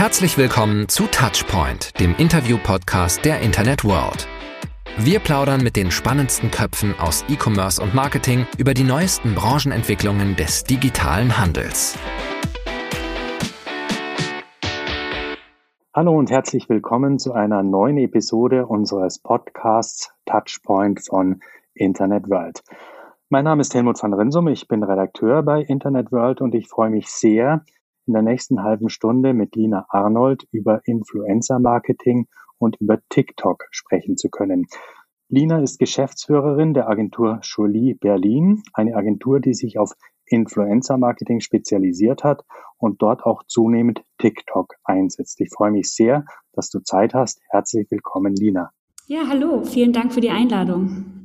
Herzlich willkommen zu Touchpoint, dem Interview-Podcast der Internet World. Wir plaudern mit den spannendsten Köpfen aus E-Commerce und Marketing über die neuesten Branchenentwicklungen des digitalen Handels. Hallo und herzlich willkommen zu einer neuen Episode unseres Podcasts Touchpoint von Internet World. Mein Name ist Helmut van Rinsum, ich bin Redakteur bei Internet World und ich freue mich sehr, in der nächsten halben Stunde mit Lina Arnold über Influencer-Marketing und über TikTok sprechen zu können. Lina ist Geschäftsführerin der Agentur Jolie Berlin, eine Agentur, die sich auf Influencer-Marketing spezialisiert hat und dort auch zunehmend TikTok einsetzt. Ich freue mich sehr, dass du Zeit hast. Herzlich willkommen, Lina. Ja, hallo. Vielen Dank für die Einladung.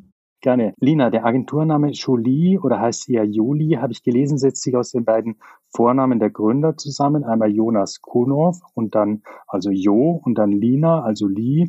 Gerne. Lina, der Agenturname Jolie oder heißt ja Juli, habe ich gelesen, setzt sich aus den beiden Vornamen der Gründer zusammen. Einmal Jonas Kunov und dann also Jo und dann Lina, also Lee.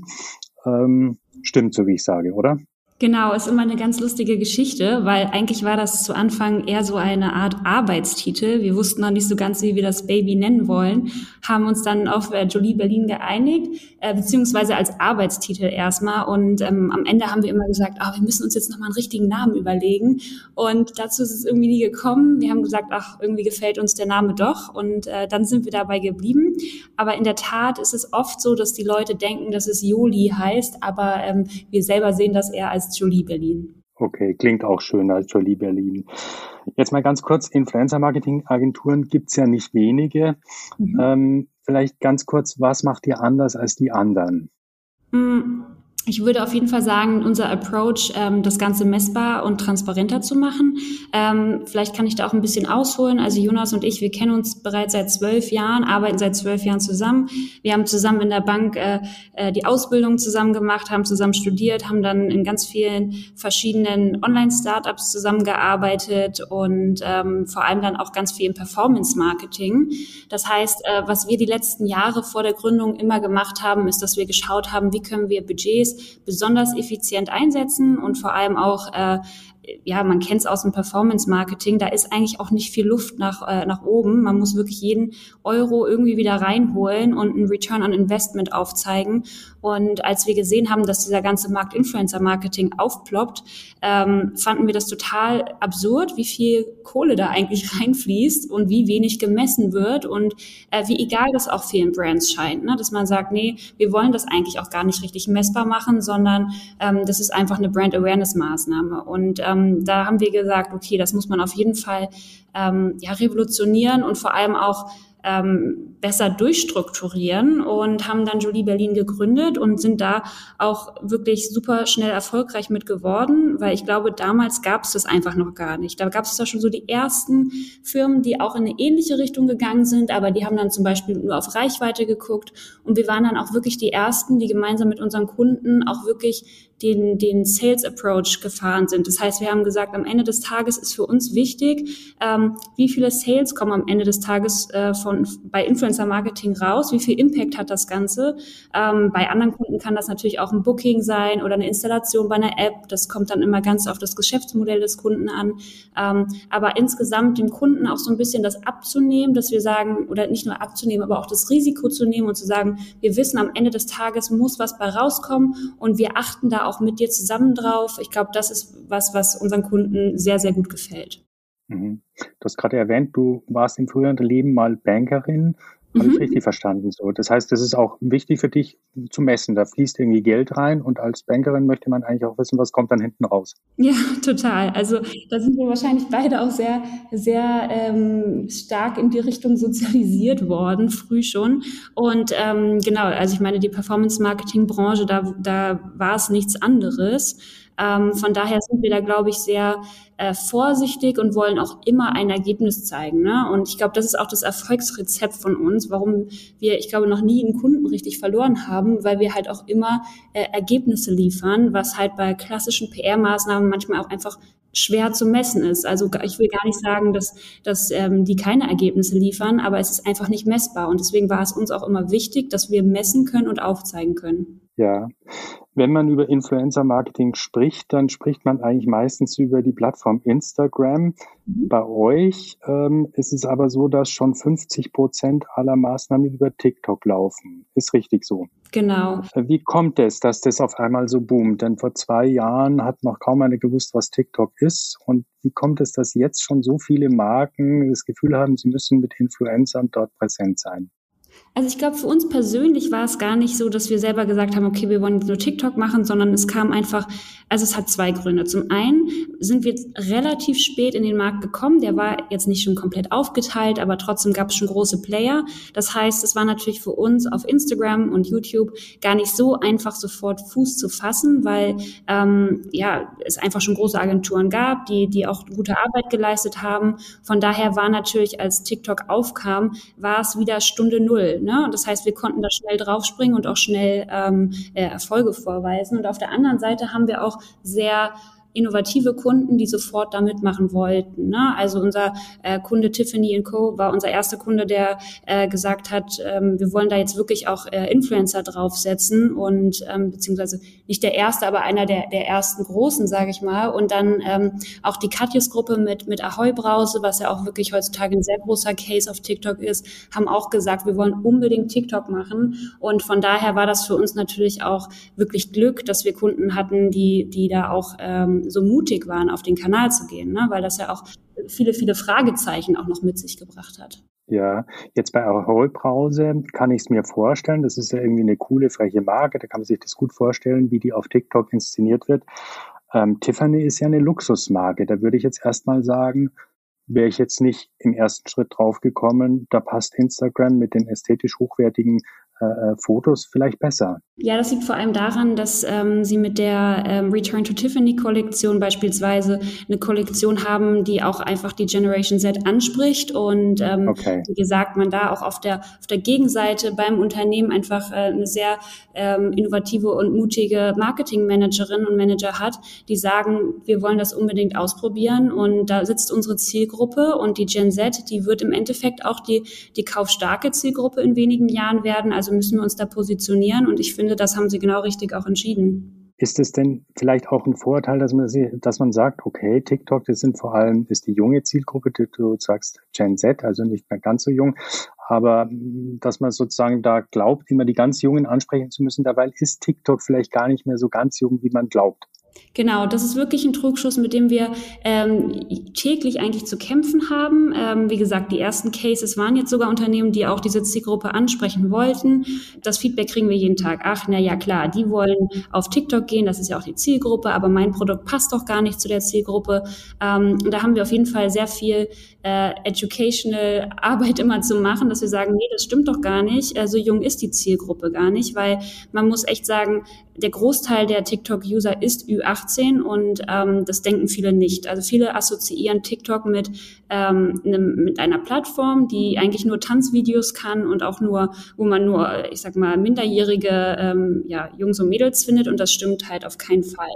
Ähm, stimmt so, wie ich sage, oder? Genau, ist immer eine ganz lustige Geschichte, weil eigentlich war das zu Anfang eher so eine Art Arbeitstitel. Wir wussten noch nicht so ganz, wie wir das Baby nennen wollen, haben uns dann auf äh, Jolie Berlin geeinigt, äh, beziehungsweise als Arbeitstitel erstmal. Und ähm, am Ende haben wir immer gesagt, oh, wir müssen uns jetzt nochmal einen richtigen Namen überlegen. Und dazu ist es irgendwie nie gekommen. Wir haben gesagt, ach, irgendwie gefällt uns der Name doch. Und äh, dann sind wir dabei geblieben. Aber in der Tat ist es oft so, dass die Leute denken, dass es Joli heißt, aber ähm, wir selber sehen das eher als als Jolie Berlin. Okay, klingt auch schön als Jolie Berlin. Jetzt mal ganz kurz, Influencer-Marketing-Agenturen gibt es ja nicht wenige. Mhm. Ähm, vielleicht ganz kurz, was macht ihr anders als die anderen? Mhm ich würde auf jeden Fall sagen, unser Approach, ähm, das Ganze messbar und transparenter zu machen. Ähm, vielleicht kann ich da auch ein bisschen ausholen. Also Jonas und ich, wir kennen uns bereits seit zwölf Jahren, arbeiten seit zwölf Jahren zusammen. Wir haben zusammen in der Bank äh, äh, die Ausbildung zusammen gemacht, haben zusammen studiert, haben dann in ganz vielen verschiedenen Online-Startups zusammengearbeitet und ähm, vor allem dann auch ganz viel im Performance-Marketing. Das heißt, äh, was wir die letzten Jahre vor der Gründung immer gemacht haben, ist, dass wir geschaut haben, wie können wir Budgets besonders effizient einsetzen und vor allem auch äh, ja, man kennt es aus dem Performance-Marketing, da ist eigentlich auch nicht viel Luft nach, äh, nach oben. Man muss wirklich jeden Euro irgendwie wieder reinholen und ein Return on Investment aufzeigen. Und als wir gesehen haben, dass dieser ganze Markt Influencer-Marketing aufploppt, ähm, fanden wir das total absurd, wie viel Kohle da eigentlich reinfließt und wie wenig gemessen wird und äh, wie egal das auch vielen Brands scheint. Ne? Dass man sagt, nee, wir wollen das eigentlich auch gar nicht richtig messbar machen, sondern ähm, das ist einfach eine Brand-Awareness-Maßnahme. Und ähm, da haben wir gesagt, okay, das muss man auf jeden Fall ähm, ja, revolutionieren und vor allem auch ähm, besser durchstrukturieren und haben dann Jolie Berlin gegründet und sind da auch wirklich super schnell erfolgreich mit geworden, weil ich glaube, damals gab es das einfach noch gar nicht. Da gab es da schon so die ersten Firmen, die auch in eine ähnliche Richtung gegangen sind, aber die haben dann zum Beispiel nur auf Reichweite geguckt und wir waren dann auch wirklich die ersten, die gemeinsam mit unseren Kunden auch wirklich den, den Sales Approach gefahren sind. Das heißt, wir haben gesagt, am Ende des Tages ist für uns wichtig, ähm, wie viele Sales kommen am Ende des Tages äh, von, bei Influencer Marketing raus, wie viel Impact hat das Ganze. Ähm, bei anderen Kunden kann das natürlich auch ein Booking sein oder eine Installation bei einer App. Das kommt dann immer ganz auf das Geschäftsmodell des Kunden an. Ähm, aber insgesamt dem Kunden auch so ein bisschen das abzunehmen, dass wir sagen, oder nicht nur abzunehmen, aber auch das Risiko zu nehmen und zu sagen, wir wissen, am Ende des Tages muss was bei rauskommen und wir achten da auch mit dir zusammen drauf. Ich glaube, das ist was, was unseren Kunden sehr, sehr gut gefällt. Mhm. Du hast gerade erwähnt, du warst im früheren Leben mal Bankerin. Habe mhm. ich richtig verstanden so. Das heißt, das ist auch wichtig für dich zu messen. Da fließt irgendwie Geld rein und als Bankerin möchte man eigentlich auch wissen, was kommt dann hinten raus. Ja, total. Also da sind wir wahrscheinlich beide auch sehr, sehr ähm, stark in die Richtung sozialisiert worden, früh schon. Und ähm, genau, also ich meine, die Performance-Marketing-Branche, da, da war es nichts anderes. Ähm, von daher sind wir da, glaube ich, sehr äh, vorsichtig und wollen auch immer ein Ergebnis zeigen. Ne? Und ich glaube, das ist auch das Erfolgsrezept von uns, warum wir, ich glaube, noch nie einen Kunden richtig verloren haben, weil wir halt auch immer äh, Ergebnisse liefern, was halt bei klassischen PR-Maßnahmen manchmal auch einfach schwer zu messen ist. Also ich will gar nicht sagen, dass, dass ähm, die keine Ergebnisse liefern, aber es ist einfach nicht messbar. Und deswegen war es uns auch immer wichtig, dass wir messen können und aufzeigen können. Ja, wenn man über Influencer-Marketing spricht, dann spricht man eigentlich meistens über die Plattform Instagram. Mhm. Bei euch ähm, ist es aber so, dass schon 50 Prozent aller Maßnahmen über TikTok laufen. Ist richtig so? Genau. Äh, wie kommt es, dass das auf einmal so boomt? Denn vor zwei Jahren hat noch kaum einer gewusst, was TikTok ist. Und wie kommt es, dass jetzt schon so viele Marken das Gefühl haben, sie müssen mit Influencern dort präsent sein? Also ich glaube, für uns persönlich war es gar nicht so, dass wir selber gesagt haben, okay, wir wollen jetzt nur TikTok machen, sondern es kam einfach, also es hat zwei Gründe. Zum einen sind wir relativ spät in den Markt gekommen. Der war jetzt nicht schon komplett aufgeteilt, aber trotzdem gab es schon große Player. Das heißt, es war natürlich für uns auf Instagram und YouTube gar nicht so einfach sofort Fuß zu fassen, weil ähm, ja es einfach schon große Agenturen gab, die die auch gute Arbeit geleistet haben. Von daher war natürlich, als TikTok aufkam, war es wieder Stunde null. Ne? Das heißt, wir konnten da schnell draufspringen und auch schnell ähm, äh, Erfolge vorweisen. Und auf der anderen Seite haben wir auch sehr innovative Kunden, die sofort da mitmachen wollten. Ne? Also unser äh, Kunde Tiffany Co. war unser erster Kunde, der äh, gesagt hat, ähm, wir wollen da jetzt wirklich auch äh, Influencer draufsetzen und ähm, beziehungsweise nicht der erste, aber einer der, der ersten großen, sage ich mal. Und dann ähm, auch die Katjes-Gruppe mit, mit Ahoi Brause, was ja auch wirklich heutzutage ein sehr großer Case auf TikTok ist, haben auch gesagt, wir wollen unbedingt TikTok machen. Und von daher war das für uns natürlich auch wirklich Glück, dass wir Kunden hatten, die, die da auch ähm, so mutig waren, auf den Kanal zu gehen, ne? weil das ja auch viele, viele Fragezeichen auch noch mit sich gebracht hat. Ja, jetzt bei Ahoi Brause kann ich es mir vorstellen. Das ist ja irgendwie eine coole, freche Marke. Da kann man sich das gut vorstellen, wie die auf TikTok inszeniert wird. Ähm, Tiffany ist ja eine Luxusmarke. Da würde ich jetzt erstmal sagen, wäre ich jetzt nicht im ersten Schritt drauf gekommen, da passt Instagram mit den ästhetisch hochwertigen äh, äh, Fotos vielleicht besser. Ja, das liegt vor allem daran, dass ähm, sie mit der ähm, Return to Tiffany Kollektion beispielsweise eine Kollektion haben, die auch einfach die Generation Z anspricht und ähm, okay. wie gesagt, man da auch auf der auf der Gegenseite beim Unternehmen einfach äh, eine sehr ähm, innovative und mutige Marketingmanagerin und Manager hat, die sagen, wir wollen das unbedingt ausprobieren und da sitzt unsere Zielgruppe und die Gen Z, die wird im Endeffekt auch die die kaufstarke Zielgruppe in wenigen Jahren werden. Also also müssen wir uns da positionieren und ich finde, das haben sie genau richtig auch entschieden. Ist es denn vielleicht auch ein Vorteil, dass man, dass man sagt, okay, TikTok, das sind vor allem, ist die junge Zielgruppe, du sagst Gen Z, also nicht mehr ganz so jung, aber dass man sozusagen da glaubt, immer die ganz Jungen ansprechen zu müssen, dabei ist TikTok vielleicht gar nicht mehr so ganz jung, wie man glaubt. Genau, das ist wirklich ein Trugschuss, mit dem wir ähm, täglich eigentlich zu kämpfen haben. Ähm, wie gesagt, die ersten Cases waren jetzt sogar Unternehmen, die auch diese Zielgruppe ansprechen wollten. Das Feedback kriegen wir jeden Tag. Ach, na ja, klar, die wollen auf TikTok gehen, das ist ja auch die Zielgruppe, aber mein Produkt passt doch gar nicht zu der Zielgruppe. Ähm, da haben wir auf jeden Fall sehr viel äh, educational Arbeit immer zu machen, dass wir sagen, nee, das stimmt doch gar nicht. Äh, so jung ist die Zielgruppe gar nicht, weil man muss echt sagen, der Großteil der TikTok-User ist Ü18 und ähm, das denken viele nicht. Also viele assoziieren TikTok mit, ähm, ne, mit einer Plattform, die eigentlich nur Tanzvideos kann und auch nur, wo man nur, ich sag mal, minderjährige ähm, ja, Jungs und Mädels findet und das stimmt halt auf keinen Fall,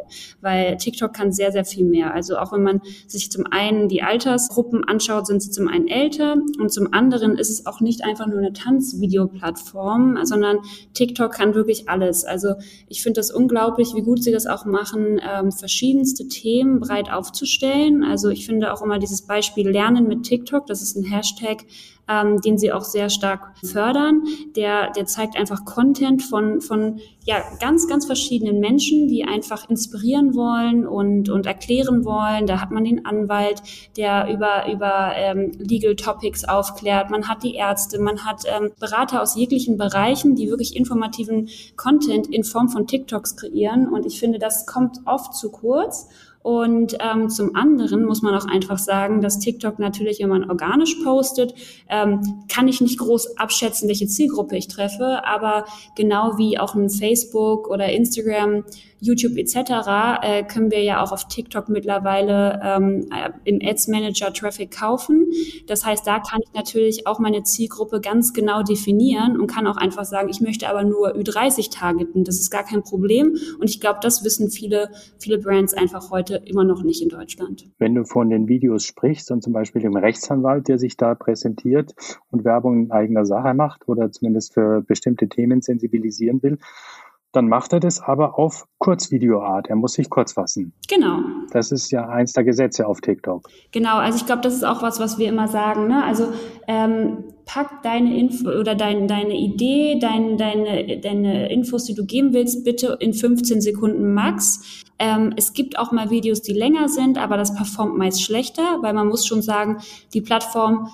weil TikTok kann sehr, sehr viel mehr. Also auch wenn man sich zum einen die Altersgruppen anschaut, sind sie zum einen älter und zum anderen ist es auch nicht einfach nur eine Tanzvideoplattform, sondern TikTok kann wirklich alles. Also ich finde das unglaublich, wie gut sie das auch machen, ähm, verschiedenste Themen breit aufzustellen. Also ich finde auch immer dieses Beispiel Lernen mit TikTok, das ist ein Hashtag, ähm, den sie auch sehr stark fördern. Der, der zeigt einfach Content von, von ja, ganz, ganz verschiedenen Menschen, die einfach inspirieren wollen und, und erklären wollen. Da hat man den Anwalt, der über, über ähm, Legal Topics aufklärt. Man hat die Ärzte, man hat ähm, Berater aus jeglichen Bereichen, die wirklich informativen Content in Form von TikToks kreieren. Und ich finde, das kommt oft zu kurz. Und ähm, zum anderen muss man auch einfach sagen, dass TikTok natürlich, wenn man organisch postet, ähm, kann ich nicht groß abschätzen, welche Zielgruppe ich treffe, aber genau wie auch ein Facebook oder Instagram YouTube etc. Äh, können wir ja auch auf TikTok mittlerweile ähm, äh, im Ads Manager Traffic kaufen. Das heißt, da kann ich natürlich auch meine Zielgruppe ganz genau definieren und kann auch einfach sagen, ich möchte aber nur Ü30 targeten. Das ist gar kein Problem. Und ich glaube, das wissen viele, viele Brands einfach heute immer noch nicht in Deutschland. Wenn du von den Videos sprichst und zum Beispiel dem Rechtsanwalt, der sich da präsentiert und Werbung in eigener Sache macht oder zumindest für bestimmte Themen sensibilisieren will, Dann macht er das aber auf Kurzvideoart. Er muss sich kurz fassen. Genau. Das ist ja eins der Gesetze auf TikTok. Genau, also ich glaube, das ist auch was, was wir immer sagen. Ne? Also ähm, pack deine Info oder dein, deine Idee, dein, deine, deine Infos, die du geben willst, bitte in 15 Sekunden max. Ähm, es gibt auch mal Videos, die länger sind, aber das performt meist schlechter, weil man muss schon sagen, die Plattform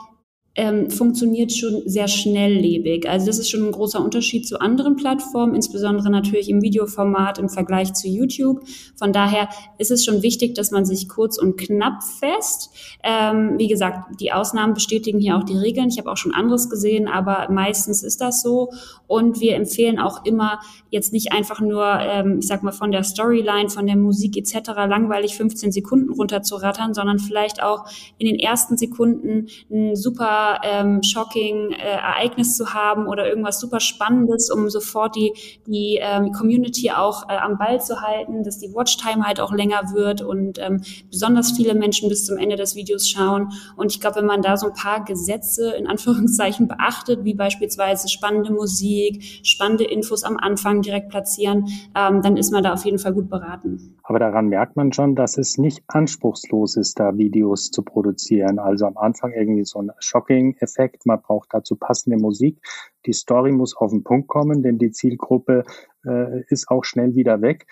ähm, funktioniert schon sehr schnelllebig. Also das ist schon ein großer Unterschied zu anderen Plattformen, insbesondere natürlich im Videoformat im Vergleich zu YouTube. Von daher ist es schon wichtig, dass man sich kurz und knapp fest. Ähm, wie gesagt, die Ausnahmen bestätigen hier auch die Regeln. Ich habe auch schon anderes gesehen, aber meistens ist das so. Und wir empfehlen auch immer jetzt nicht einfach nur, ähm, ich sag mal, von der Storyline, von der Musik etc. langweilig 15 Sekunden runterzurattern, sondern vielleicht auch in den ersten Sekunden ein super ähm, shocking äh, Ereignis zu haben oder irgendwas super Spannendes, um sofort die, die ähm, Community auch äh, am Ball zu halten, dass die Watchtime halt auch länger wird und ähm, besonders viele Menschen bis zum Ende des Videos schauen. Und ich glaube, wenn man da so ein paar Gesetze in Anführungszeichen beachtet, wie beispielsweise spannende Musik, spannende Infos am Anfang direkt platzieren, ähm, dann ist man da auf jeden Fall gut beraten. Aber daran merkt man schon, dass es nicht anspruchslos ist, da Videos zu produzieren. Also am Anfang irgendwie so ein Shocking-Effekt. Man braucht dazu passende Musik. Die Story muss auf den Punkt kommen, denn die Zielgruppe äh, ist auch schnell wieder weg.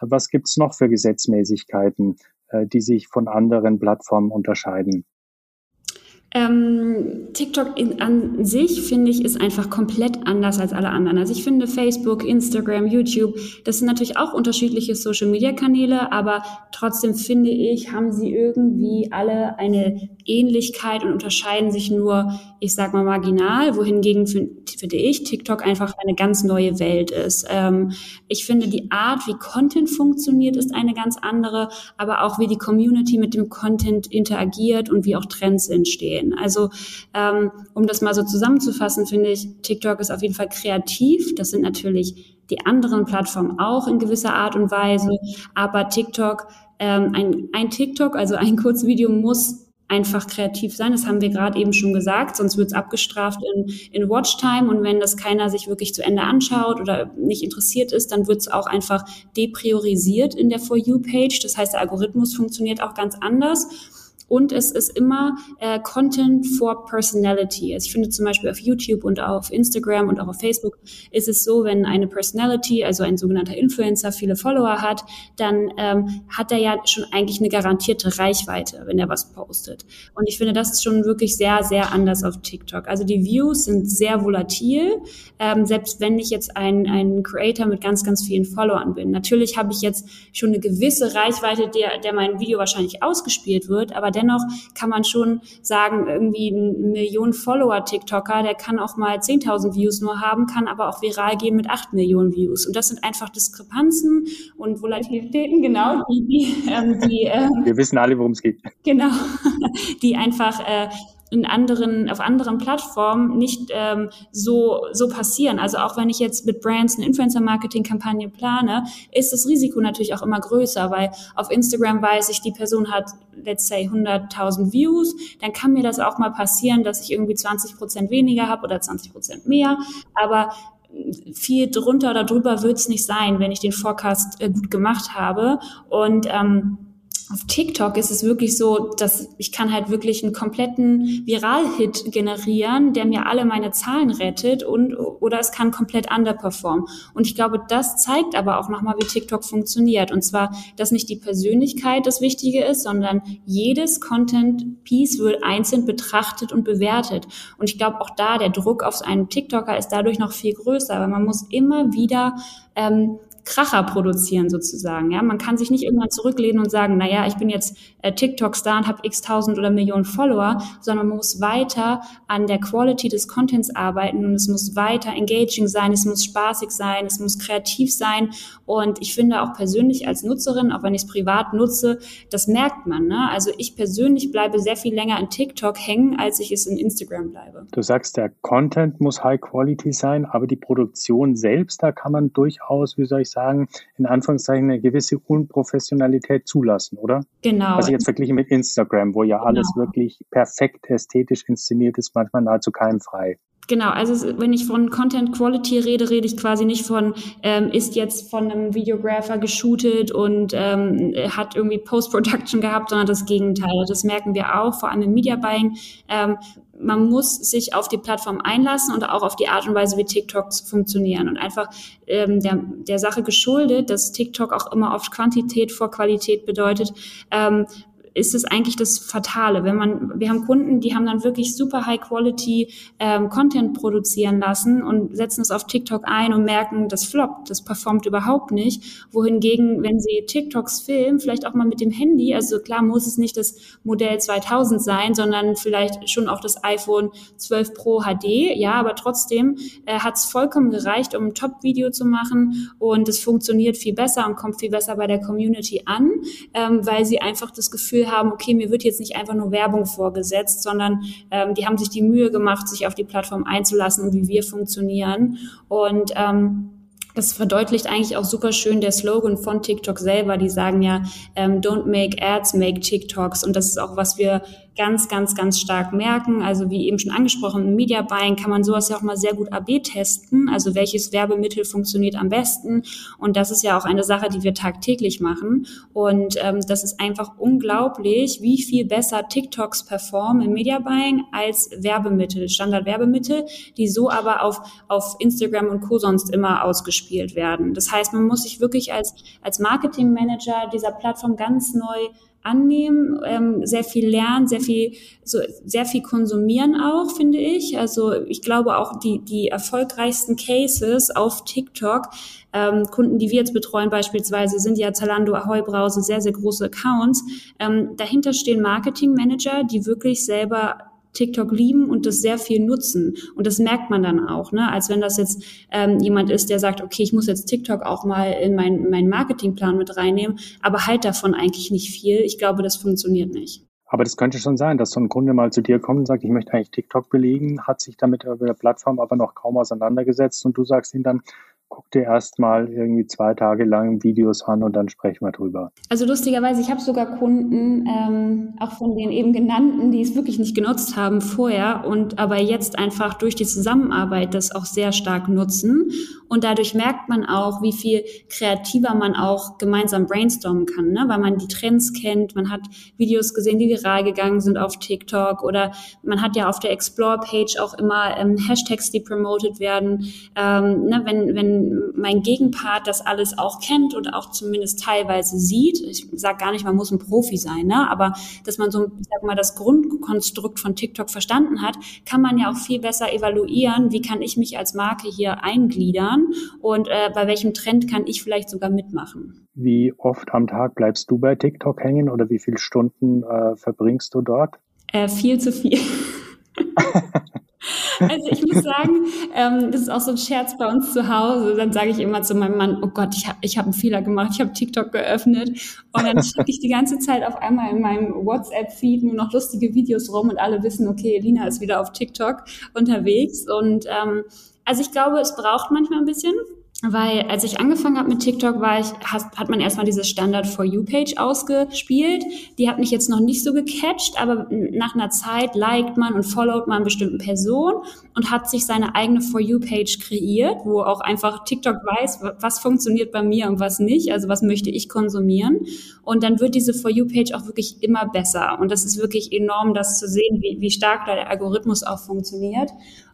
Was gibt's noch für Gesetzmäßigkeiten, äh, die sich von anderen Plattformen unterscheiden? Ähm, TikTok in, an sich, finde ich, ist einfach komplett anders als alle anderen. Also ich finde Facebook, Instagram, YouTube, das sind natürlich auch unterschiedliche Social-Media-Kanäle, aber trotzdem finde ich, haben sie irgendwie alle eine Ähnlichkeit und unterscheiden sich nur, ich sag mal, marginal, wohingegen finde ich TikTok einfach eine ganz neue Welt ist. Ähm, ich finde, die Art, wie Content funktioniert, ist eine ganz andere, aber auch wie die Community mit dem Content interagiert und wie auch Trends entstehen. Also ähm, um das mal so zusammenzufassen, finde ich, TikTok ist auf jeden Fall kreativ. Das sind natürlich die anderen Plattformen auch in gewisser Art und Weise. Aber TikTok, ähm, ein, ein TikTok, also ein Kurzvideo muss einfach kreativ sein. Das haben wir gerade eben schon gesagt, sonst wird es abgestraft in, in Watchtime. Und wenn das keiner sich wirklich zu Ende anschaut oder nicht interessiert ist, dann wird es auch einfach depriorisiert in der For You-Page. Das heißt, der Algorithmus funktioniert auch ganz anders und es ist immer äh, Content for Personality. Also ich finde zum Beispiel auf YouTube und auf Instagram und auch auf Facebook ist es so, wenn eine Personality, also ein sogenannter Influencer, viele Follower hat, dann ähm, hat er ja schon eigentlich eine garantierte Reichweite, wenn er was postet. Und ich finde, das ist schon wirklich sehr, sehr anders auf TikTok. Also die Views sind sehr volatil, ähm, selbst wenn ich jetzt ein, ein Creator mit ganz, ganz vielen Followern bin. Natürlich habe ich jetzt schon eine gewisse Reichweite, der, der mein Video wahrscheinlich ausgespielt wird, aber dennoch kann man schon sagen, irgendwie ein Million Follower-TikToker, der kann auch mal 10.000 Views nur haben, kann aber auch viral gehen mit 8 Millionen Views. Und das sind einfach Diskrepanzen und Volatilitäten, genau, die, die, ähm, die äh, Wir wissen alle, worum es geht. Genau, die einfach äh, in anderen, auf anderen Plattformen nicht ähm, so, so passieren. Also auch wenn ich jetzt mit Brands eine Influencer-Marketing-Kampagne plane, ist das Risiko natürlich auch immer größer, weil auf Instagram weiß ich, die Person hat, let's say, 100.000 Views, dann kann mir das auch mal passieren, dass ich irgendwie 20 Prozent weniger habe oder 20 Prozent mehr, aber viel drunter oder drüber wird es nicht sein, wenn ich den Forecast äh, gut gemacht habe und ähm, auf TikTok ist es wirklich so, dass ich kann halt wirklich einen kompletten Viral-Hit generieren, der mir alle meine Zahlen rettet und oder es kann komplett underperformen. Und ich glaube, das zeigt aber auch nochmal, wie TikTok funktioniert. Und zwar, dass nicht die Persönlichkeit das Wichtige ist, sondern jedes Content-Piece wird einzeln betrachtet und bewertet. Und ich glaube, auch da der Druck auf einen TikToker ist dadurch noch viel größer, weil man muss immer wieder ähm, Kracher produzieren sozusagen. Ja, man kann sich nicht irgendwann zurücklehnen und sagen, na ja, ich bin jetzt äh, TikTok-Star und habe x tausend oder Millionen Follower, sondern man muss weiter an der Quality des Contents arbeiten und es muss weiter engaging sein, es muss spaßig sein, es muss kreativ sein und ich finde auch persönlich als Nutzerin, auch wenn ich es privat nutze, das merkt man. Ne? Also ich persönlich bleibe sehr viel länger in TikTok hängen, als ich es in Instagram bleibe. Du sagst, der Content muss High Quality sein, aber die Produktion selbst, da kann man durchaus, wie soll ich sagen, in Anführungszeichen eine gewisse Unprofessionalität zulassen, oder? Genau. Also jetzt verglichen mit Instagram, wo ja genau. alles wirklich perfekt ästhetisch inszeniert ist, manchmal nahezu keimfrei. Genau, also wenn ich von Content Quality rede, rede ich quasi nicht von, ähm, ist jetzt von einem Videographer geshootet und ähm, hat irgendwie Post-Production gehabt, sondern das Gegenteil. Das merken wir auch, vor allem im Media Buying. Ähm, man muss sich auf die Plattform einlassen und auch auf die Art und Weise, wie TikToks funktionieren. Und einfach ähm, der, der Sache geschuldet, dass TikTok auch immer oft Quantität vor Qualität bedeutet, ähm, ist es eigentlich das Fatale. Wenn man, wir haben Kunden, die haben dann wirklich super High Quality ähm, Content produzieren lassen und setzen es auf TikTok ein und merken, das floppt, das performt überhaupt nicht. Wohingegen, wenn sie TikToks filmen, vielleicht auch mal mit dem Handy, also klar muss es nicht das Modell 2000 sein, sondern vielleicht schon auch das iPhone 12 Pro HD, ja, aber trotzdem äh, hat es vollkommen gereicht, um ein Top-Video zu machen und es funktioniert viel besser und kommt viel besser bei der Community an, ähm, weil sie einfach das Gefühl Gefühl haben, okay, mir wird jetzt nicht einfach nur Werbung vorgesetzt, sondern ähm, die haben sich die Mühe gemacht, sich auf die Plattform einzulassen und wie wir funktionieren. Und ähm, das verdeutlicht eigentlich auch super schön der Slogan von TikTok selber. Die sagen ja, ähm, don't make ads, make TikToks. Und das ist auch, was wir ganz, ganz, ganz stark merken. Also wie eben schon angesprochen, im Media Buying kann man sowas ja auch mal sehr gut AB testen. Also welches Werbemittel funktioniert am besten. Und das ist ja auch eine Sache, die wir tagtäglich machen. Und ähm, das ist einfach unglaublich, wie viel besser TikToks performen im Media Buying als Werbemittel, Standardwerbemittel, die so aber auf, auf Instagram und Co. sonst immer ausgespielt werden. Das heißt, man muss sich wirklich als, als Marketing Manager dieser Plattform ganz neu annehmen, ähm, sehr viel lernen, sehr viel, so, sehr viel konsumieren auch, finde ich. Also ich glaube auch die, die erfolgreichsten Cases auf TikTok, ähm, Kunden, die wir jetzt betreuen beispielsweise, sind ja Zalando, Ahoy Brause, sehr, sehr große Accounts. Ähm, dahinter stehen Marketing Manager, die wirklich selber TikTok lieben und das sehr viel nutzen. Und das merkt man dann auch, ne? als wenn das jetzt ähm, jemand ist, der sagt, okay, ich muss jetzt TikTok auch mal in meinen mein Marketingplan mit reinnehmen, aber halt davon eigentlich nicht viel. Ich glaube, das funktioniert nicht. Aber das könnte schon sein, dass so ein Kunde mal zu dir kommt und sagt, ich möchte eigentlich TikTok belegen, hat sich damit über der Plattform aber noch kaum auseinandergesetzt und du sagst ihm dann, guck dir erstmal irgendwie zwei Tage lang Videos an und dann sprechen wir drüber. Also lustigerweise, ich habe sogar Kunden, ähm, auch von den eben genannten, die es wirklich nicht genutzt haben vorher und aber jetzt einfach durch die Zusammenarbeit das auch sehr stark nutzen. Und dadurch merkt man auch, wie viel kreativer man auch gemeinsam brainstormen kann, ne? weil man die Trends kennt, man hat Videos gesehen, die viral gegangen sind auf TikTok oder man hat ja auf der Explore-Page auch immer ähm, Hashtags, die promoted werden. Ähm, ne? wenn, wenn mein Gegenpart das alles auch kennt und auch zumindest teilweise sieht, ich sage gar nicht, man muss ein Profi sein, ne? aber dass man so, ich sag mal, das Grundkonstrukt von TikTok verstanden hat, kann man ja auch viel besser evaluieren, wie kann ich mich als Marke hier eingliedern und äh, bei welchem Trend kann ich vielleicht sogar mitmachen. Wie oft am Tag bleibst du bei TikTok hängen oder wie viele Stunden äh, verbringst du dort? Äh, viel zu viel. Also ich muss sagen, ähm, das ist auch so ein Scherz bei uns zu Hause. Dann sage ich immer zu meinem Mann, oh Gott, ich habe ich hab einen Fehler gemacht, ich habe TikTok geöffnet. Und dann schicke ich die ganze Zeit auf einmal in meinem WhatsApp-Feed nur noch lustige Videos rum und alle wissen, okay, Lina ist wieder auf TikTok unterwegs. Und ähm, also ich glaube, es braucht manchmal ein bisschen weil als ich angefangen habe mit TikTok, war ich, hat, hat man erstmal diese Standard For You-Page ausgespielt. Die hat mich jetzt noch nicht so gecatcht, aber nach einer Zeit liked man und followt man bestimmten Person und hat sich seine eigene For You-Page kreiert, wo auch einfach TikTok weiß, was funktioniert bei mir und was nicht, also was möchte ich konsumieren. Und dann wird diese For You-Page auch wirklich immer besser. Und das ist wirklich enorm, das zu sehen, wie, wie stark da der Algorithmus auch funktioniert.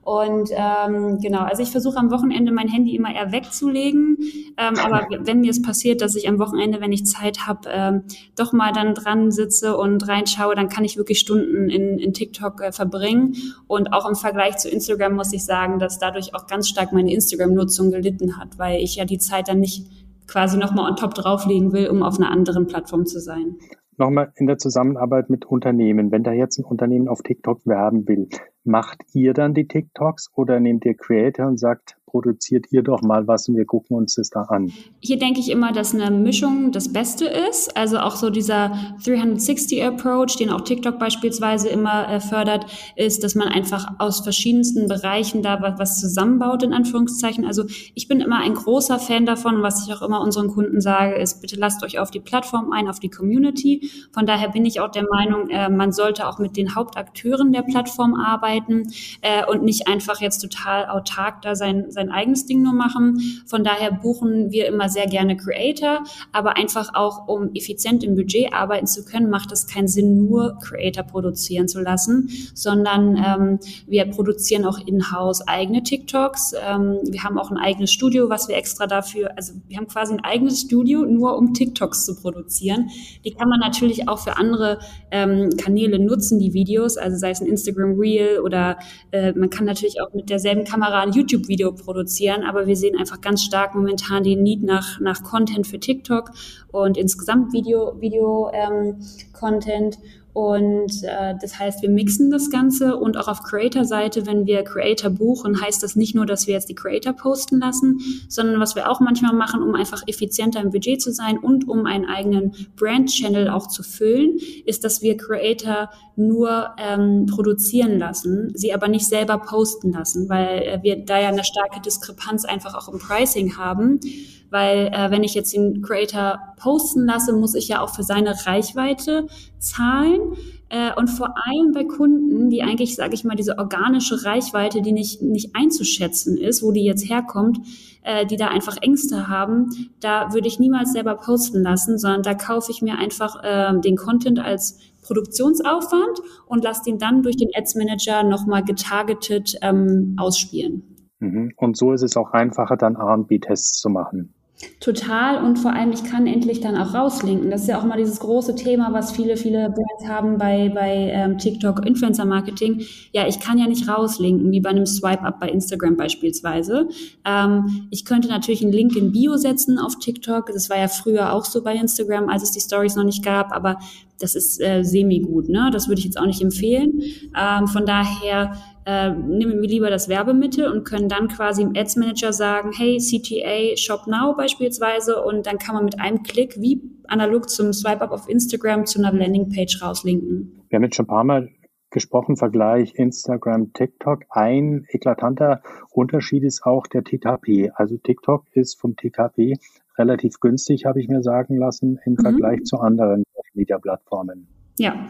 Und ähm, genau, also ich versuche am Wochenende mein Handy immer eher wegzulegen. Ähm, aber wenn mir es passiert, dass ich am Wochenende, wenn ich Zeit habe, ähm, doch mal dann dran sitze und reinschaue, dann kann ich wirklich Stunden in, in TikTok äh, verbringen. Und auch im Vergleich zu Instagram muss ich sagen, dass dadurch auch ganz stark meine Instagram-Nutzung gelitten hat, weil ich ja die Zeit dann nicht quasi nochmal on top drauflegen will, um auf einer anderen Plattform zu sein. Nochmal in der Zusammenarbeit mit Unternehmen. Wenn da jetzt ein Unternehmen auf TikTok werben will, macht ihr dann die TikToks oder nehmt ihr Creator und sagt, produziert ihr doch mal was und wir gucken uns das da an? Hier denke ich immer, dass eine Mischung das Beste ist. Also auch so dieser 360-Approach, den auch TikTok beispielsweise immer äh, fördert, ist, dass man einfach aus verschiedensten Bereichen da was, zusammenbaut, in Anführungszeichen. Also ich bin immer ein großer Fan davon, was ich auch immer unseren Kunden sage, ist, bitte lasst euch auf die Plattform ein, auf die Community. Von daher bin ich auch der Meinung, äh, man sollte auch mit den Hauptakteuren der Plattform arbeiten äh, und nicht einfach jetzt total autark da sein, sein eigenes Ding nur machen. Von daher buchen wir immer sehr gerne Creator, aber einfach auch, um effizient im Budget arbeiten zu können, macht es keinen Sinn, nur Creator produzieren zu lassen, sondern ähm, wir produzieren auch in-house eigene TikToks. Ähm, wir haben auch ein eigenes Studio, was wir extra dafür, also wir haben quasi ein eigenes Studio, nur um TikToks zu produzieren. Die kann man natürlich auch für andere ähm, Kanäle nutzen, die Videos, also sei es ein Instagram Reel oder äh, man kann natürlich auch mit derselben Kamera ein YouTube-Video produzieren, aber wir sehen einfach ganz stark momentan den Need nach, nach Content für TikTok und insgesamt Video, Video ähm, Content und äh, das heißt, wir mixen das Ganze und auch auf Creator-Seite, wenn wir Creator buchen, heißt das nicht nur, dass wir jetzt die Creator posten lassen, sondern was wir auch manchmal machen, um einfach effizienter im Budget zu sein und um einen eigenen Brand-Channel auch zu füllen, ist, dass wir Creator nur ähm, produzieren lassen, sie aber nicht selber posten lassen, weil äh, wir da ja eine starke Diskrepanz einfach auch im Pricing haben weil äh, wenn ich jetzt den Creator posten lasse, muss ich ja auch für seine Reichweite zahlen. Äh, und vor allem bei Kunden, die eigentlich, sage ich mal, diese organische Reichweite, die nicht, nicht einzuschätzen ist, wo die jetzt herkommt, äh, die da einfach Ängste haben, da würde ich niemals selber posten lassen, sondern da kaufe ich mir einfach äh, den Content als Produktionsaufwand und lasse den dann durch den Ads Manager nochmal getargetet ähm, ausspielen. Mhm. Und so ist es auch einfacher, dann A&B-Tests zu machen. Total und vor allem, ich kann endlich dann auch rauslinken. Das ist ja auch mal dieses große Thema, was viele, viele Brands haben bei, bei ähm, TikTok Influencer Marketing. Ja, ich kann ja nicht rauslinken, wie bei einem Swipe-Up bei Instagram beispielsweise. Ähm, ich könnte natürlich einen Link in Bio setzen auf TikTok. Das war ja früher auch so bei Instagram, als es die Stories noch nicht gab, aber das ist äh, semi-gut. Ne? Das würde ich jetzt auch nicht empfehlen. Ähm, von daher äh, nehmen wir lieber das Werbemittel und können dann quasi im Ads Manager sagen, hey, CTA Shop Now beispielsweise und dann kann man mit einem Klick wie analog zum Swipe-Up auf Instagram zu einer Landingpage rauslinken. Wir haben jetzt schon ein paar Mal gesprochen, Vergleich Instagram, TikTok. Ein eklatanter Unterschied ist auch der TKP. Also TikTok ist vom TKP relativ günstig, habe ich mir sagen lassen, im mhm. Vergleich zu anderen Media-Plattformen. Ja,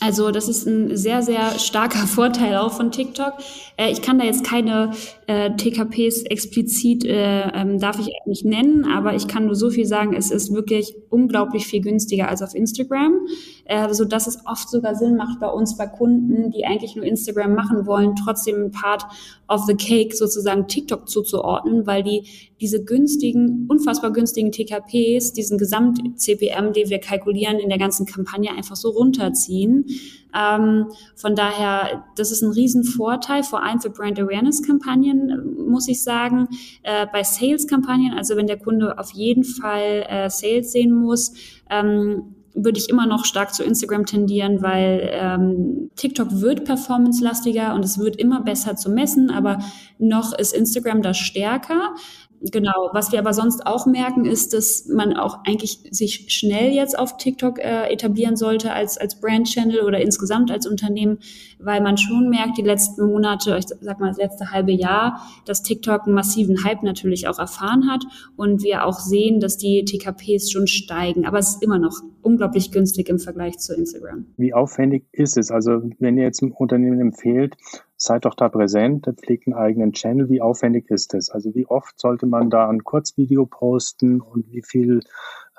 also das ist ein sehr, sehr starker Vorteil auch von TikTok. Äh, ich kann da jetzt keine äh, TKPs explizit, äh, ähm, darf ich nicht nennen, aber ich kann nur so viel sagen, es ist wirklich unglaublich viel günstiger als auf Instagram, äh, so dass es oft sogar Sinn macht bei uns, bei Kunden, die eigentlich nur Instagram machen wollen, trotzdem ein Part of the Cake sozusagen TikTok zuzuordnen, weil die diese günstigen, unfassbar günstigen TKPs, diesen Gesamt-CPM, den wir kalkulieren, in der ganzen Kampagne einfach so runterziehen. Ähm, von daher, das ist ein Riesenvorteil, vor allem für Brand Awareness-Kampagnen, muss ich sagen. Äh, bei Sales-Kampagnen, also wenn der Kunde auf jeden Fall äh, Sales sehen muss, ähm, würde ich immer noch stark zu Instagram tendieren, weil ähm, TikTok wird performance-lastiger und es wird immer besser zu messen, aber noch ist Instagram da stärker. Genau, was wir aber sonst auch merken, ist, dass man auch eigentlich sich schnell jetzt auf TikTok äh, etablieren sollte als, als Brand-Channel oder insgesamt als Unternehmen, weil man schon merkt, die letzten Monate, ich sag mal das letzte halbe Jahr, dass TikTok einen massiven Hype natürlich auch erfahren hat und wir auch sehen, dass die TKPs schon steigen. Aber es ist immer noch unglaublich günstig im Vergleich zu Instagram. Wie aufwendig ist es? Also wenn ihr jetzt ein Unternehmen empfehlt, seid doch da präsent, pflegt einen eigenen Channel. Wie aufwendig ist das? Also wie oft sollte man da ein Kurzvideo posten und wie viel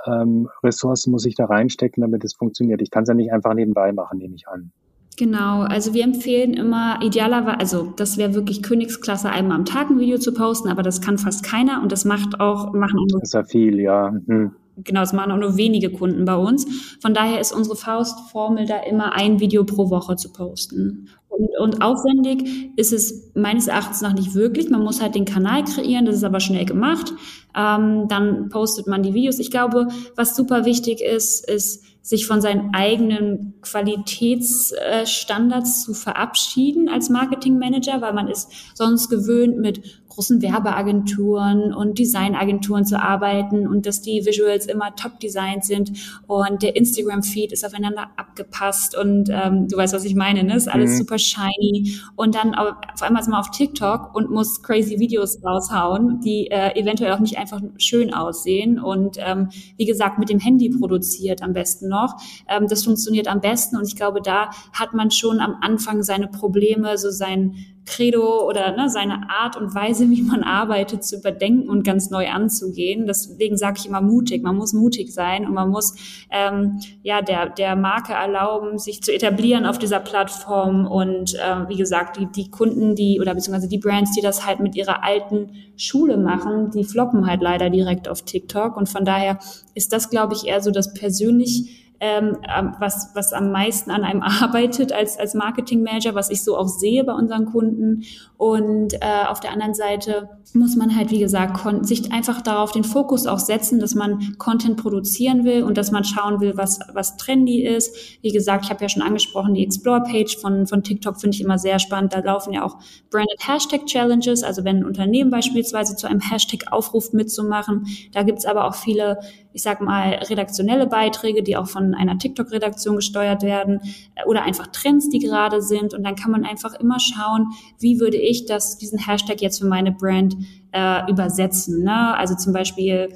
ähm, Ressourcen muss ich da reinstecken, damit es funktioniert? Ich kann es ja nicht einfach nebenbei machen, nehme ich an. Genau, also wir empfehlen immer idealerweise, also das wäre wirklich Königsklasse, einmal am Tag ein Video zu posten, aber das kann fast keiner und das macht auch, machen Das ist ja viel, ja. Hm. Genau, das machen auch nur wenige Kunden bei uns. Von daher ist unsere Faustformel da immer ein Video pro Woche zu posten. Und, und aufwendig ist es meines Erachtens noch nicht wirklich. Man muss halt den Kanal kreieren, das ist aber schnell gemacht. Ähm, dann postet man die Videos. Ich glaube, was super wichtig ist, ist, sich von seinen eigenen Qualitätsstandards zu verabschieden als Marketingmanager, weil man ist sonst gewöhnt, mit großen Werbeagenturen und Designagenturen zu arbeiten und dass die Visuals immer top designt sind und der Instagram-Feed ist aufeinander abgepasst und ähm, du weißt, was ich meine, ne? Ist alles mhm. super shiny und dann auf einmal ist man auf TikTok und muss crazy Videos raushauen, die äh, eventuell auch nicht einfach schön aussehen und ähm, wie gesagt mit dem Handy produziert am besten noch. Ähm, das funktioniert am besten und ich glaube, da hat man schon am Anfang seine Probleme, so sein Credo oder ne, seine Art und Weise, wie man arbeitet, zu überdenken und ganz neu anzugehen. Deswegen sage ich immer mutig. Man muss mutig sein und man muss ähm, ja der der Marke erlauben, sich zu etablieren auf dieser Plattform. Und äh, wie gesagt, die die Kunden, die oder beziehungsweise die Brands, die das halt mit ihrer alten Schule machen, die floppen halt leider direkt auf TikTok. Und von daher ist das, glaube ich, eher so das persönlich ähm, was, was am meisten an einem arbeitet als, als Marketingmanager, was ich so auch sehe bei unseren Kunden. Und äh, auf der anderen Seite muss man halt, wie gesagt, sich einfach darauf den Fokus auch setzen, dass man Content produzieren will und dass man schauen will, was, was trendy ist. Wie gesagt, ich habe ja schon angesprochen, die Explore-Page von, von TikTok finde ich immer sehr spannend. Da laufen ja auch Branded Hashtag Challenges, also wenn ein Unternehmen beispielsweise zu einem Hashtag aufruft mitzumachen. Da gibt's aber auch viele ich sag mal, redaktionelle Beiträge, die auch von einer TikTok-Redaktion gesteuert werden äh, oder einfach Trends, die gerade sind. Und dann kann man einfach immer schauen, wie würde ich das, diesen Hashtag jetzt für meine Brand äh, übersetzen. Ne? Also zum Beispiel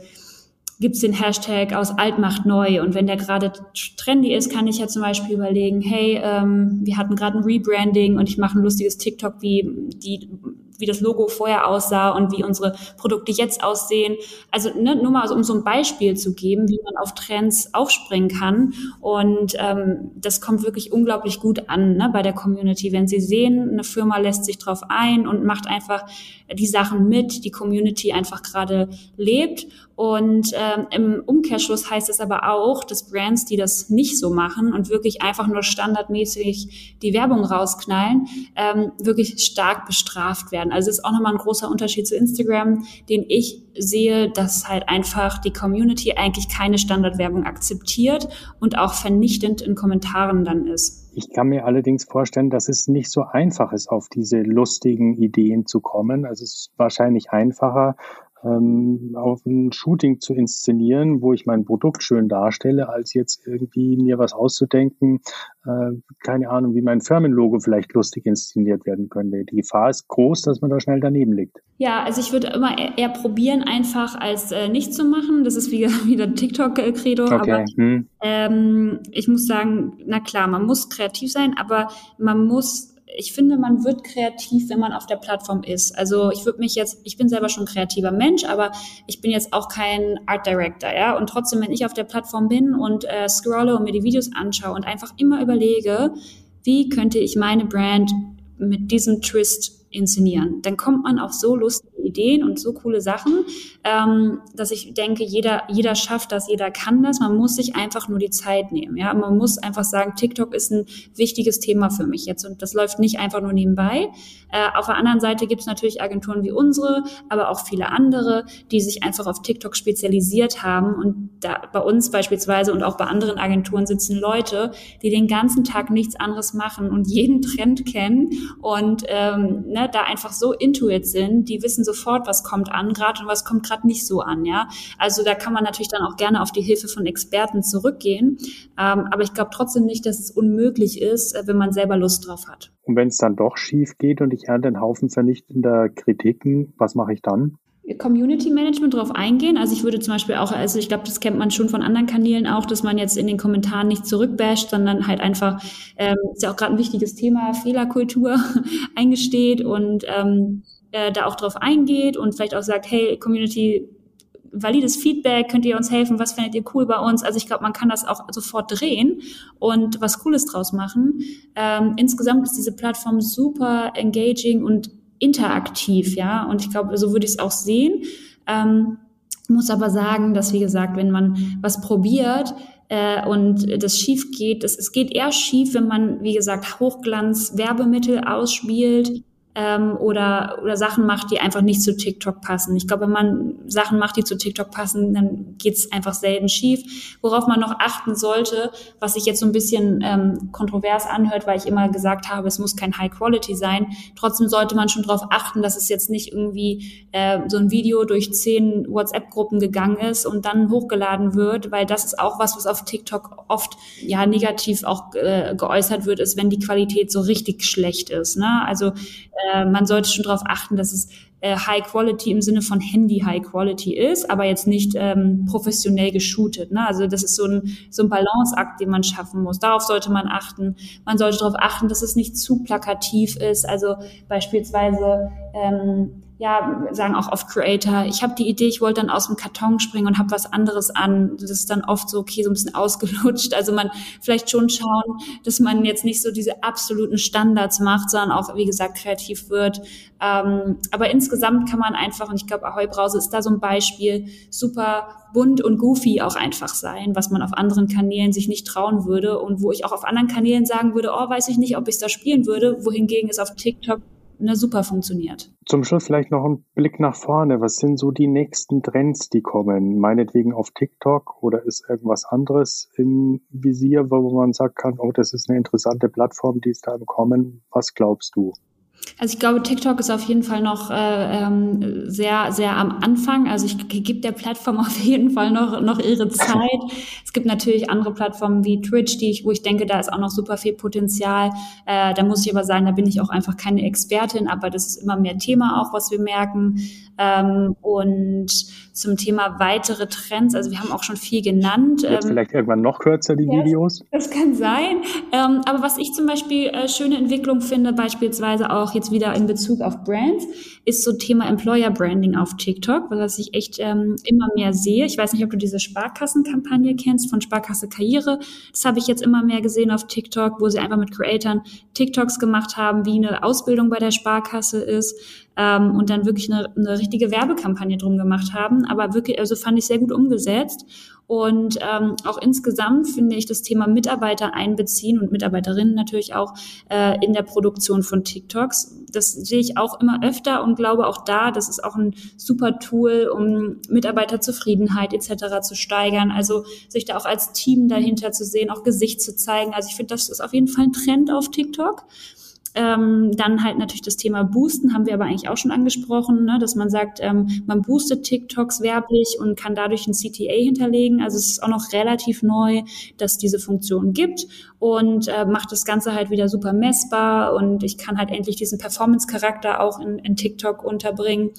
gibt's den Hashtag aus Alt macht neu. Und wenn der gerade trendy ist, kann ich ja zum Beispiel überlegen, hey, ähm, wir hatten gerade ein Rebranding und ich mache ein lustiges TikTok, wie die wie das Logo vorher aussah und wie unsere Produkte jetzt aussehen. Also ne, nur mal um so ein Beispiel zu geben, wie man auf Trends aufspringen kann. Und ähm, das kommt wirklich unglaublich gut an ne, bei der Community, wenn sie sehen, eine Firma lässt sich drauf ein und macht einfach die Sachen mit, die Community einfach gerade lebt. Und ähm, im Umkehrschluss heißt es aber auch, dass Brands, die das nicht so machen und wirklich einfach nur standardmäßig die Werbung rausknallen, ähm, wirklich stark bestraft werden. Also es ist auch nochmal ein großer Unterschied zu Instagram, den ich sehe, dass halt einfach die Community eigentlich keine Standardwerbung akzeptiert und auch vernichtend in Kommentaren dann ist. Ich kann mir allerdings vorstellen, dass es nicht so einfach ist, auf diese lustigen Ideen zu kommen. Also es ist wahrscheinlich einfacher, ähm, auf ein Shooting zu inszenieren, wo ich mein Produkt schön darstelle, als jetzt irgendwie mir was auszudenken, äh, keine Ahnung, wie mein Firmenlogo vielleicht lustig inszeniert werden könnte. Die Gefahr ist groß, dass man da schnell daneben liegt. Ja, also ich würde immer eher probieren, einfach als äh, nicht zu machen. Das ist wie, wieder TikTok-Credo. Okay. Aber hm. ähm, ich muss sagen, na klar, man muss kreativ sein, aber man muss ich finde, man wird kreativ, wenn man auf der Plattform ist. Also ich würde mich jetzt, ich bin selber schon kreativer Mensch, aber ich bin jetzt auch kein Art Director, ja. Und trotzdem, wenn ich auf der Plattform bin und äh, scrolle und mir die Videos anschaue und einfach immer überlege, wie könnte ich meine Brand mit diesem Twist inszenieren. Dann kommt man auf so lustige Ideen und so coole Sachen, ähm, dass ich denke, jeder, jeder schafft das, jeder kann das. Man muss sich einfach nur die Zeit nehmen. Ja, man muss einfach sagen, TikTok ist ein wichtiges Thema für mich jetzt und das läuft nicht einfach nur nebenbei. Äh, auf der anderen Seite gibt es natürlich Agenturen wie unsere, aber auch viele andere, die sich einfach auf TikTok spezialisiert haben und da bei uns beispielsweise und auch bei anderen Agenturen sitzen Leute, die den ganzen Tag nichts anderes machen und jeden Trend kennen und ähm, ne, da einfach so intuit sind, die wissen sofort, was kommt an gerade und was kommt gerade nicht so an, ja. Also da kann man natürlich dann auch gerne auf die Hilfe von Experten zurückgehen, ähm, aber ich glaube trotzdem nicht, dass es unmöglich ist, äh, wenn man selber Lust drauf hat. Und wenn es dann doch schief geht und ich ernte einen Haufen vernichtender Kritiken, was mache ich dann? Community Management drauf eingehen. Also ich würde zum Beispiel auch, also ich glaube, das kennt man schon von anderen Kanälen auch, dass man jetzt in den Kommentaren nicht zurückbasht, sondern halt einfach, ähm, ist ja auch gerade ein wichtiges Thema, Fehlerkultur eingesteht und ähm, äh, da auch drauf eingeht und vielleicht auch sagt, hey, Community, valides Feedback, könnt ihr uns helfen, was findet ihr cool bei uns? Also ich glaube, man kann das auch sofort drehen und was Cooles draus machen. Ähm, insgesamt ist diese Plattform super engaging und interaktiv, ja. Und ich glaube, so würde ich es auch sehen. Ähm, muss aber sagen, dass, wie gesagt, wenn man was probiert, äh, und das schief geht, das, es geht eher schief, wenn man, wie gesagt, Hochglanz-Werbemittel ausspielt ähm, oder, oder Sachen macht, die einfach nicht zu TikTok passen. Ich glaube, wenn man Sachen macht, die zu TikTok passen, dann geht's einfach selten schief. Worauf man noch achten sollte, was sich jetzt so ein bisschen ähm, kontrovers anhört, weil ich immer gesagt habe, es muss kein High Quality sein. Trotzdem sollte man schon darauf achten, dass es jetzt nicht irgendwie äh, so ein Video durch zehn WhatsApp-Gruppen gegangen ist und dann hochgeladen wird, weil das ist auch was, was auf TikTok oft ja negativ auch äh, geäußert wird, ist, wenn die Qualität so richtig schlecht ist. Ne? Also äh, man sollte schon darauf achten, dass es äh, High Quality im Sinne von Handy High Quality ist, aber jetzt nicht ähm, professionell geshootet. Ne? Also das ist so ein, so ein Balanceakt, den man schaffen muss. Darauf sollte man achten. Man sollte darauf achten, dass es nicht zu plakativ ist. Also beispielsweise ähm, ja, sagen auch oft Creator, ich habe die Idee, ich wollte dann aus dem Karton springen und habe was anderes an. Das ist dann oft so, okay, so ein bisschen ausgelutscht. Also man vielleicht schon schauen, dass man jetzt nicht so diese absoluten Standards macht, sondern auch, wie gesagt, kreativ wird. Ähm, aber insgesamt kann man einfach, und ich glaube, Ahoi Brause ist da so ein Beispiel, super bunt und goofy auch einfach sein, was man auf anderen Kanälen sich nicht trauen würde und wo ich auch auf anderen Kanälen sagen würde, oh, weiß ich nicht, ob ich da spielen würde, wohingegen es auf TikTok ne, super funktioniert. Zum Schluss vielleicht noch ein Blick nach vorne. Was sind so die nächsten Trends, die kommen? Meinetwegen auf TikTok oder ist irgendwas anderes im Visier, wo man sagen kann, oh, das ist eine interessante Plattform, die ist da im Kommen. Was glaubst du? Also ich glaube, TikTok ist auf jeden Fall noch äh, ähm, sehr, sehr am Anfang. Also ich gebe der Plattform auf jeden Fall noch, noch ihre Zeit. es gibt natürlich andere Plattformen wie Twitch, die ich, wo ich denke, da ist auch noch super viel Potenzial. Äh, da muss ich aber sagen, da bin ich auch einfach keine Expertin, aber das ist immer mehr Thema auch, was wir merken. Ähm, und zum Thema weitere Trends, also wir haben auch schon viel genannt. Jetzt ähm, vielleicht irgendwann noch kürzer die ja, Videos. Das kann sein. Ähm, aber was ich zum Beispiel äh, schöne Entwicklung finde, beispielsweise auch jetzt wieder in Bezug auf Brands, ist so Thema Employer Branding auf TikTok, was ich echt ähm, immer mehr sehe. Ich weiß nicht, ob du diese Sparkassenkampagne kennst von Sparkasse Karriere. Das habe ich jetzt immer mehr gesehen auf TikTok, wo sie einfach mit Creatoren TikToks gemacht haben, wie eine Ausbildung bei der Sparkasse ist ähm, und dann wirklich eine, eine richtige Werbekampagne drum gemacht haben. Aber wirklich, also fand ich sehr gut umgesetzt. Und ähm, auch insgesamt finde ich das Thema Mitarbeiter einbeziehen und Mitarbeiterinnen natürlich auch äh, in der Produktion von TikToks. Das sehe ich auch immer öfter und glaube auch da, das ist auch ein super Tool, um Mitarbeiterzufriedenheit etc. zu steigern. Also sich da auch als Team dahinter zu sehen, auch Gesicht zu zeigen. Also ich finde, das ist auf jeden Fall ein Trend auf TikTok. Ähm, dann halt natürlich das Thema Boosten, haben wir aber eigentlich auch schon angesprochen, ne, dass man sagt, ähm, man boostet TikToks werblich und kann dadurch ein CTA hinterlegen. Also es ist auch noch relativ neu, dass diese Funktion gibt und äh, macht das Ganze halt wieder super messbar und ich kann halt endlich diesen Performance-Charakter auch in, in TikTok unterbringen.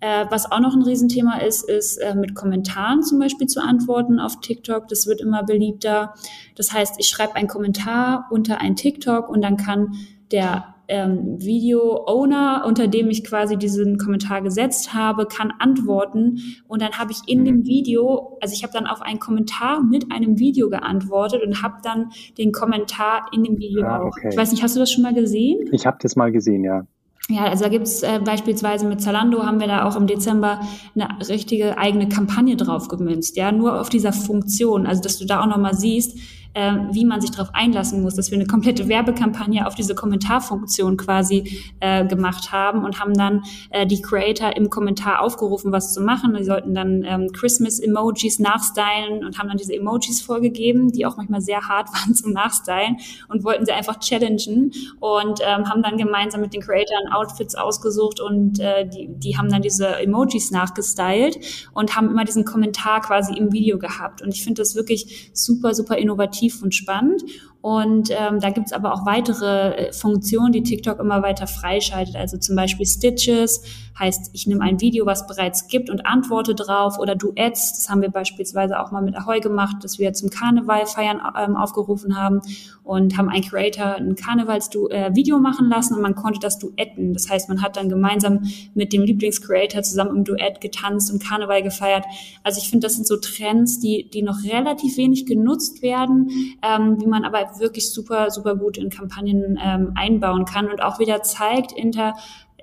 Äh, was auch noch ein Riesenthema ist, ist äh, mit Kommentaren zum Beispiel zu antworten auf TikTok. Das wird immer beliebter. Das heißt, ich schreibe einen Kommentar unter ein TikTok und dann kann der ähm, Video-Owner, unter dem ich quasi diesen Kommentar gesetzt habe, kann antworten und dann habe ich in dem mhm. Video, also ich habe dann auf einen Kommentar mit einem Video geantwortet und habe dann den Kommentar in dem Video ah, okay. Ich weiß nicht, hast du das schon mal gesehen? Ich habe das mal gesehen, ja. Ja, also da gibt's äh, beispielsweise mit Zalando haben wir da auch im Dezember eine richtige eigene Kampagne drauf gemünzt, ja, nur auf dieser Funktion, also dass du da auch nochmal siehst, äh, wie man sich darauf einlassen muss, dass wir eine komplette Werbekampagne auf diese Kommentarfunktion quasi äh, gemacht haben und haben dann äh, die Creator im Kommentar aufgerufen, was zu machen. Die sollten dann ähm, Christmas-Emojis nachstylen und haben dann diese Emojis vorgegeben, die auch manchmal sehr hart waren zum Nachstylen und wollten sie einfach challengen und ähm, haben dann gemeinsam mit den Creatoren Outfits ausgesucht und äh, die, die haben dann diese Emojis nachgestylt und haben immer diesen Kommentar quasi im Video gehabt. Und ich finde das wirklich super, super innovativ attraktiv und spannend. Und ähm, da gibt's aber auch weitere äh, Funktionen, die TikTok immer weiter freischaltet. Also zum Beispiel Stitches, heißt, ich nehme ein Video, was bereits gibt und antworte drauf. Oder Duets, das haben wir beispielsweise auch mal mit Ahoi gemacht, dass wir zum Karneval feiern ähm, aufgerufen haben und haben einen Creator ein Karnevals-Video äh, machen lassen und man konnte das duetten. Das heißt, man hat dann gemeinsam mit dem Lieblingscreator zusammen im Duett getanzt und Karneval gefeiert. Also ich finde, das sind so Trends, die, die noch relativ wenig genutzt werden, ähm, wie man aber wirklich super, super gut in Kampagnen ähm, einbauen kann und auch wieder zeigt, inter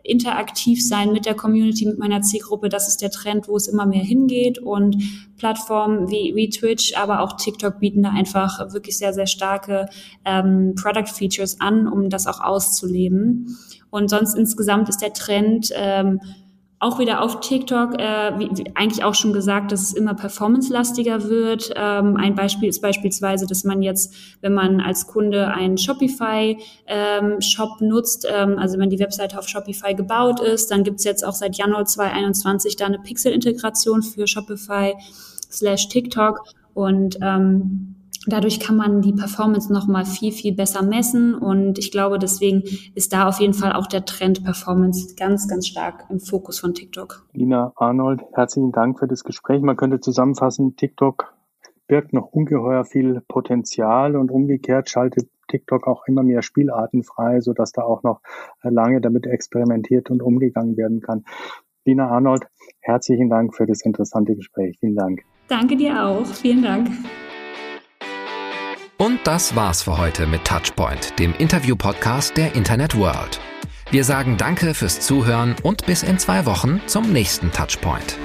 interaktiv sein mit der Community, mit meiner Zielgruppe. Das ist der Trend, wo es immer mehr hingeht. Und Plattformen wie, wie Twitch, aber auch TikTok bieten da einfach wirklich sehr, sehr starke ähm, Product Features an, um das auch auszuleben. Und sonst insgesamt ist der Trend, ähm, auch wieder auf TikTok, äh, wie, wie eigentlich auch schon gesagt, dass es immer performance-lastiger wird. Ähm, ein Beispiel ist beispielsweise, dass man jetzt, wenn man als Kunde einen Shopify-Shop ähm, nutzt, ähm, also wenn die Webseite auf Shopify gebaut ist, dann gibt's jetzt auch seit Januar 2021 da eine Pixel-Integration für Shopify slash TikTok und ähm, Dadurch kann man die Performance noch mal viel, viel besser messen. Und ich glaube, deswegen ist da auf jeden Fall auch der Trend Performance ganz, ganz stark im Fokus von TikTok. Lina Arnold, herzlichen Dank für das Gespräch. Man könnte zusammenfassen, TikTok birgt noch ungeheuer viel Potenzial und umgekehrt schaltet TikTok auch immer mehr Spielarten frei, sodass da auch noch lange damit experimentiert und umgegangen werden kann. Lina Arnold, herzlichen Dank für das interessante Gespräch. Vielen Dank. Danke dir auch. Vielen Dank. Und das war's für heute mit Touchpoint, dem Interview-Podcast der Internet World. Wir sagen Danke fürs Zuhören und bis in zwei Wochen zum nächsten Touchpoint.